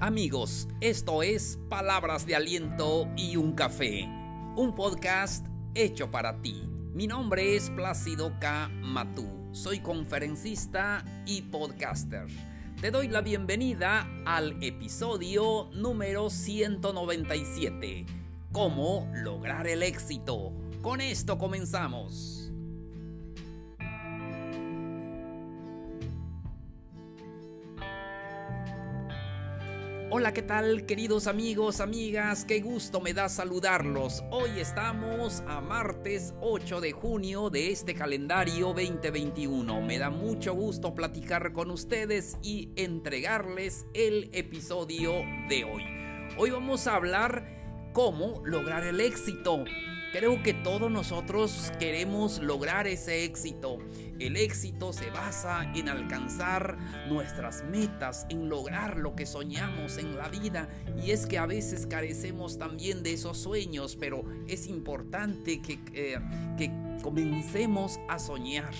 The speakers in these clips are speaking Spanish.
Amigos, esto es Palabras de Aliento y un Café, un podcast hecho para ti. Mi nombre es Plácido K. Matú, soy conferencista y podcaster. Te doy la bienvenida al episodio número 197, ¿Cómo lograr el éxito? Con esto comenzamos. Hola, ¿qué tal queridos amigos, amigas? Qué gusto me da saludarlos. Hoy estamos a martes 8 de junio de este calendario 2021. Me da mucho gusto platicar con ustedes y entregarles el episodio de hoy. Hoy vamos a hablar cómo lograr el éxito. Creo que todos nosotros queremos lograr ese éxito. El éxito se basa en alcanzar nuestras metas, en lograr lo que soñamos en la vida. Y es que a veces carecemos también de esos sueños, pero es importante que, eh, que comencemos a soñar.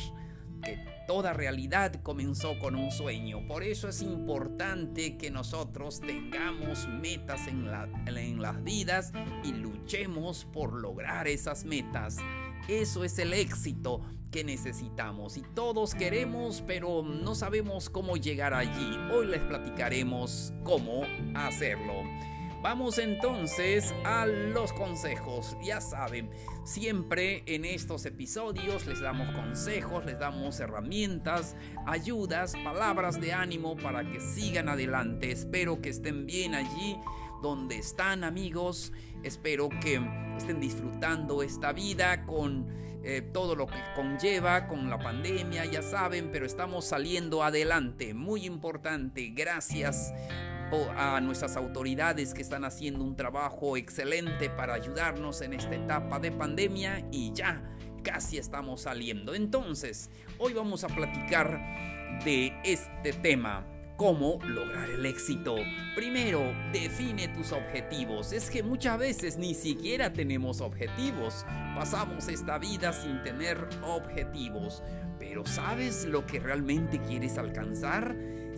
Que toda realidad comenzó con un sueño. Por eso es importante que nosotros tengamos metas en, en las vidas y luchemos por lograr esas metas. Eso es el éxito que necesitamos y todos queremos, pero no sabemos cómo llegar allí. Hoy les platicaremos cómo hacerlo. Vamos entonces a los consejos. Ya saben, siempre en estos episodios les damos consejos, les damos herramientas, ayudas, palabras de ánimo para que sigan adelante. Espero que estén bien allí donde están amigos. Espero que estén disfrutando esta vida con eh, todo lo que conlleva, con la pandemia, ya saben, pero estamos saliendo adelante. Muy importante. Gracias a nuestras autoridades que están haciendo un trabajo excelente para ayudarnos en esta etapa de pandemia y ya casi estamos saliendo. Entonces, hoy vamos a platicar de este tema. ¿Cómo lograr el éxito? Primero, define tus objetivos. Es que muchas veces ni siquiera tenemos objetivos. Pasamos esta vida sin tener objetivos. Pero ¿sabes lo que realmente quieres alcanzar?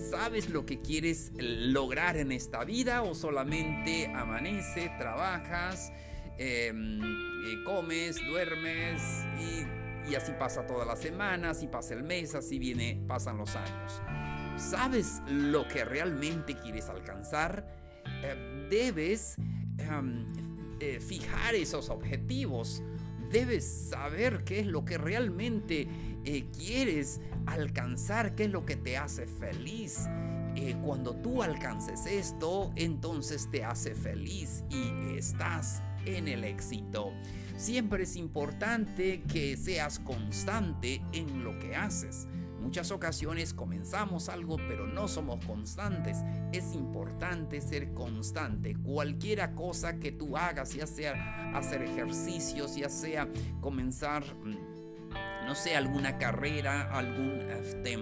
¿Sabes lo que quieres lograr en esta vida o solamente amanece, trabajas, em, eh, comes, duermes y, así pasa toda la semana, así pasa el mes, así viene, pasan los años? ¿Sabes lo que realmente quieres alcanzar? Eh, debes em, eh, fijar esos objetivos. Debes saber qué es lo que realmente quieres alcanzar, qué es lo que te hace feliz. Eh, cuando tú alcances esto, entonces te hace feliz y estás en el éxito. Siempre es importante que seas constante en lo que haces. Muchas ocasiones comenzamos algo pero no somos constantes. Es importante ser constante. Cualquiera cosa que tú hagas, ya sea hacer ejercicios, ya sea comenzar mm, no sé, alguna carrera, algún este,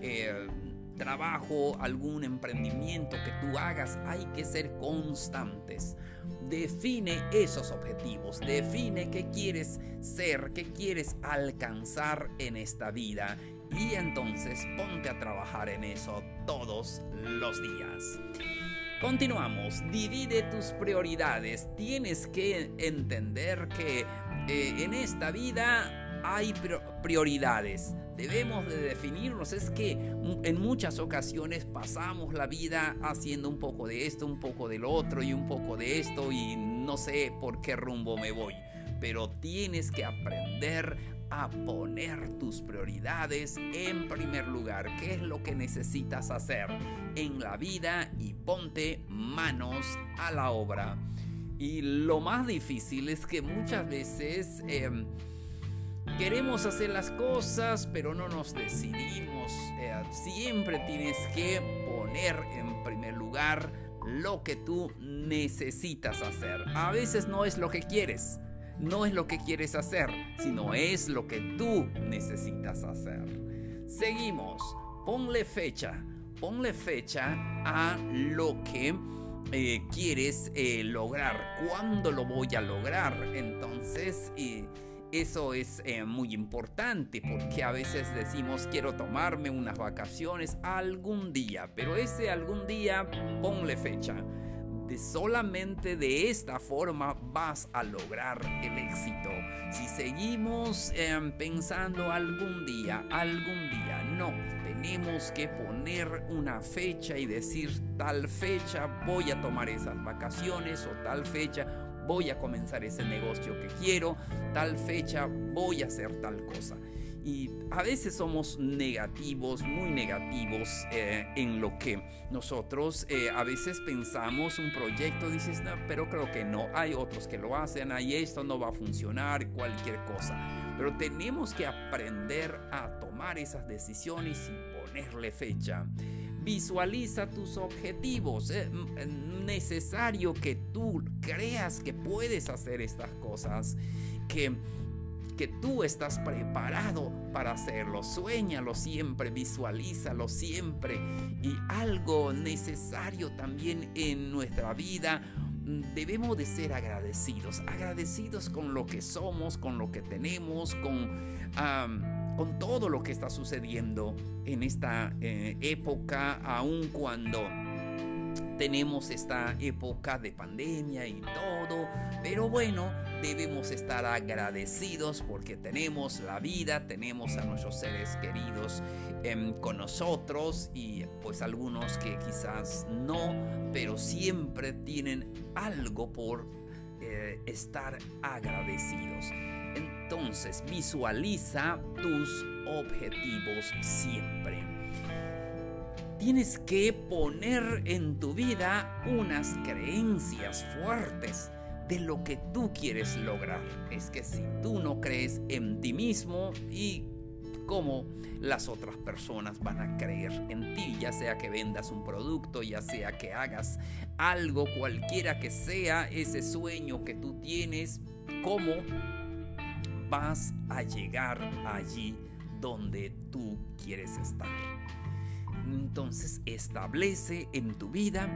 eh, trabajo, algún emprendimiento que tú hagas, hay que ser constantes. Define esos objetivos, define qué quieres ser, qué quieres alcanzar en esta vida y entonces ponte a trabajar en eso todos los días. Continuamos, divide tus prioridades. Tienes que entender que eh, en esta vida hay prioridades. Debemos de definirnos. Es que en muchas ocasiones pasamos la vida haciendo un poco de esto, un poco del otro y un poco de esto y no sé por qué rumbo me voy. Pero tienes que aprender a poner tus prioridades en primer lugar. ¿Qué es lo que necesitas hacer en la vida? Y ponte manos a la obra. Y lo más difícil es que muchas veces... Em, Queremos hacer las cosas, pero no nos decidimos. Eh, siempre tienes que poner en primer lugar lo que tú necesitas hacer. A veces no es lo que quieres, no es lo que quieres hacer, sino es lo que tú necesitas hacer. Seguimos, ponle fecha, ponle fecha a lo que eh, quieres eh, lograr, cuándo lo voy a lograr. Entonces, eso es eh, muy importante porque a veces decimos quiero tomarme unas vacaciones algún día, pero ese algún día ponle fecha. Solamente de esta forma vas a lograr el éxito. Si seguimos em, pensando algún día, algún día, no, tenemos que poner una fecha y decir tal fecha voy a tomar esas vacaciones o tal fecha voy a comenzar ese negocio que quiero, tal fecha voy a hacer tal cosa. Y a veces somos negativos, muy negativos eh, en lo que nosotros eh, a veces pensamos un proyecto, dices, pero creo que no, hay otros que lo hacen, ahí esto no va a funcionar, cualquier cosa. Pero tenemos que aprender a tomar esas decisiones y ponerle fecha. Visualiza tus objetivos. Es necesario que tú creas que puedes hacer estas cosas, que, que tú estás preparado para hacerlo. Suéñalo siempre, visualízalo siempre. Y algo necesario también en nuestra vida debemos de ser agradecidos, agradecidos con lo que somos, con lo que tenemos, con con todo lo que está sucediendo en esta eh, época, aun cuando tenemos esta época de pandemia y todo, pero bueno, debemos estar agradecidos porque tenemos la vida, tenemos a nuestros seres queridos em, con nosotros y pues algunos que quizás no, pero siempre tienen algo por eh, estar agradecidos. Entonces visualiza tus objetivos siempre. Tienes que poner en tu vida unas creencias fuertes de lo que tú quieres lograr. Es que si tú no crees en ti mismo y cómo las otras personas van a creer en ti, ya sea que vendas un producto, ya sea que hagas algo, cualquiera que sea ese sueño que tú tienes, cómo vas a llegar allí donde tú quieres estar. Entonces establece en tu vida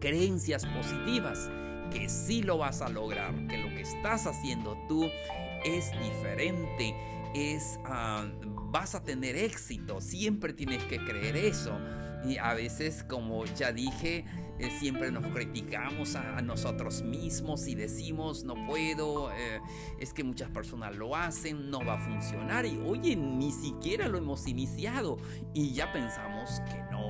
creencias positivas que sí lo vas a lograr, que lo que estás haciendo tú es diferente, es ah, vas a tener éxito, siempre tienes que creer eso. Y a veces, como ya dije, eh, siempre nos criticamos a, nosotros mismos y decimos no puedo, eh, es que muchas personas lo hacen, no va a funcionar y oye, ni siquiera lo hemos iniciado y ya pensamos que no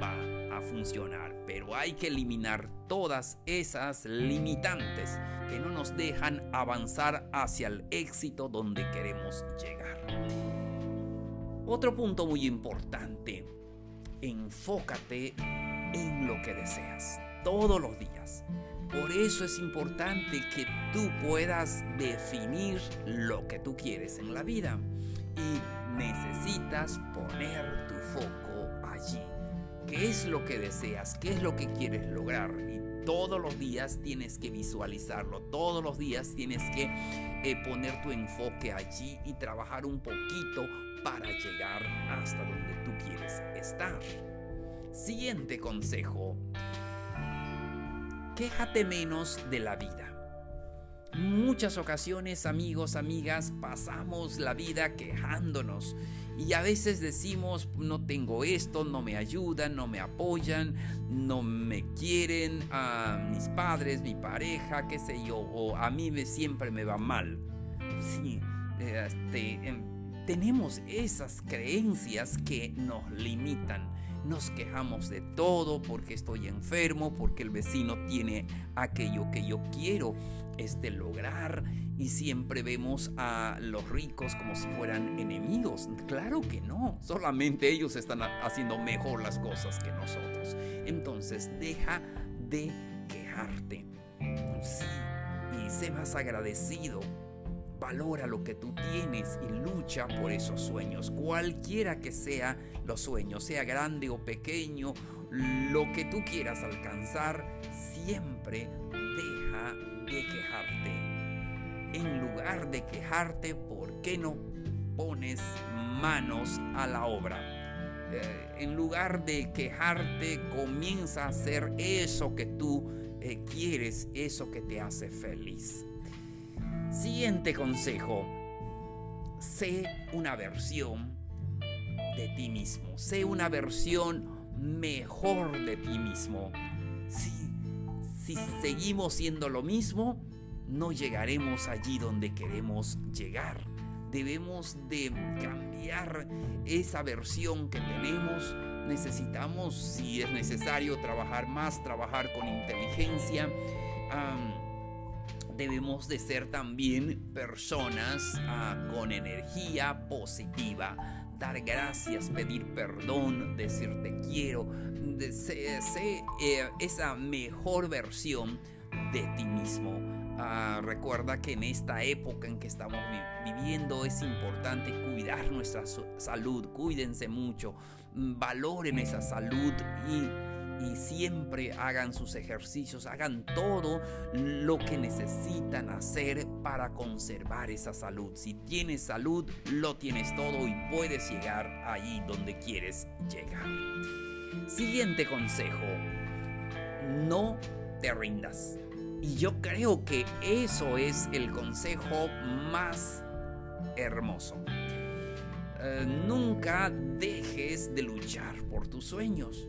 va a funcionar. Pero hay que eliminar todas esas limitantes que no nos dejan avanzar hacia el éxito donde queremos llegar. Otro punto muy importante, enfócate en lo que deseas todos los días. Por eso es importante que tú puedas definir lo que tú quieres en la vida y necesitas poner tu foco allí. ¿Qué es lo que deseas? ¿Qué es lo que quieres lograr? Y todos los días tienes que visualizarlo, todos los días tienes que eh, poner tu enfoque allí y trabajar un poquito para llegar hasta donde estar. Siguiente consejo. Quéjate menos de la vida. Muchas ocasiones, amigos, amigas, pasamos la vida quejándonos y a veces decimos, no tengo esto, no me ayudan, no me apoyan, no me quieren, a mis padres, mi pareja, qué sé yo, o a mí me, siempre me va mal. Sí, este, em, tenemos esas creencias que nos limitan nos quejamos de todo porque estoy enfermo, porque el vecino tiene aquello que yo quiero este lograr y siempre vemos a los ricos como si fueran enemigos. Claro que no, solamente ellos están haciendo mejor las cosas que nosotros. Entonces deja de quejarte. Sí, y sé más agradecido Valora lo que tú tienes y lucha por esos sueños, cualquiera que sea los sueños, sea grande o pequeño, lo que tú quieras alcanzar, siempre deja de quejarte. En lugar de quejarte, ¿por qué no pones manos a la obra? Eh, en lugar de quejarte, comienza a hacer eso que tú eh, quieres, eso que te hace feliz. Siguiente consejo. Sé una versión de ti mismo. Sé una versión mejor de ti mismo. Si, si seguimos siendo lo mismo, no llegaremos allí donde queremos llegar. Debemos de cambiar esa versión que tenemos. Necesitamos, si es necesario, trabajar más, trabajar con inteligencia. Debemos de ser también personas ah, con energía positiva dar gracias, pedir perdón, decir te quiero, de, sé, eh, esa mejor versión de ti mismo. Ah, recuerda que en esta época en que estamos viviendo es importante cuidar nuestra salud, cuídense mucho, valoren esa salud y y siempre hagan sus ejercicios, hagan todo lo que necesitan hacer para conservar esa salud. Si tienes salud, lo tienes todo y puedes llegar ahí donde quieres llegar. Siguiente consejo, no te rindas. Y yo creo que eso es el consejo más hermoso. Eh, nunca dejes de luchar por tus sueños.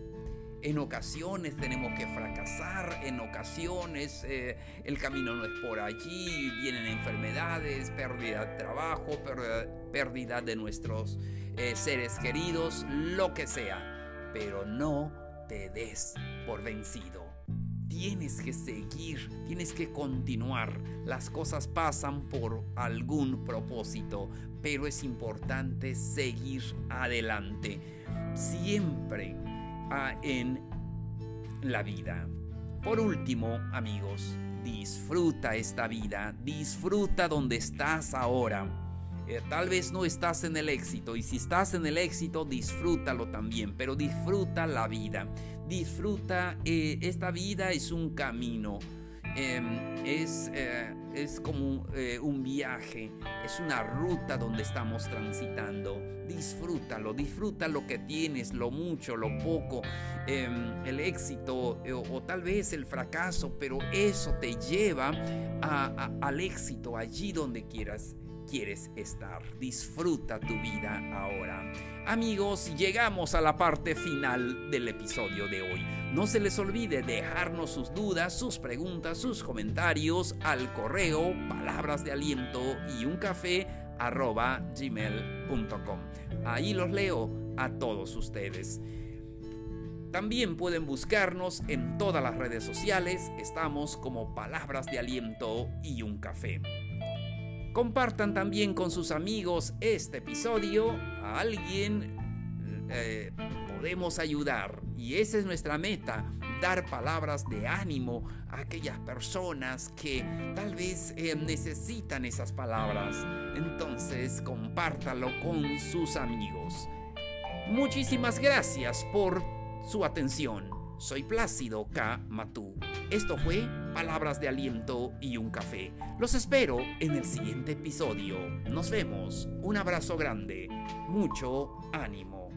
En ocasiones tenemos que fracasar, en ocasiones eh, el camino no es por allí, vienen enfermedades, pérdida de trabajo, pérdida, de nuestros eh, seres queridos, lo que sea. Pero no te des por vencido. Tienes que seguir, tienes que continuar. Las cosas pasan por algún propósito, pero es importante seguir adelante. Siempre en la vida. Por último, amigos, disfruta esta vida, disfruta donde estás ahora. Eh, tal vez no estás en el éxito y si estás en el éxito, disfrútalo también, pero disfruta la vida. Disfruta, eh, esta vida es un camino. Em, es, eh, es como eh, un viaje, es una ruta donde estamos transitando. Disfrútalo, disfruta lo que tienes, lo mucho, lo poco, em, el éxito eh, o, tal vez el fracaso, pero eso te lleva al éxito allí donde quieras quieres estar. Disfruta tu vida ahora. Amigos, llegamos a la parte final del episodio de hoy. No se les olvide dejarnos sus dudas, sus preguntas, sus comentarios al correo palabras de aliento y un café arroba gmail.com. Ahí los leo a todos ustedes. También pueden buscarnos en todas las redes sociales. Estamos como Palabras de Aliento y un Café. Compartan también con sus amigos este episodio. A alguien eh, podemos ayudar. Y esa es nuestra meta. Dar palabras de ánimo a aquellas personas que tal vez eh, necesitan esas palabras. Entonces compártalo con sus amigos. Muchísimas gracias por su atención. Soy Plácido K. Matú. Esto fue Palabras de Aliento y un Café. Los espero en el siguiente episodio. Nos vemos. Un abrazo grande. Mucho ánimo.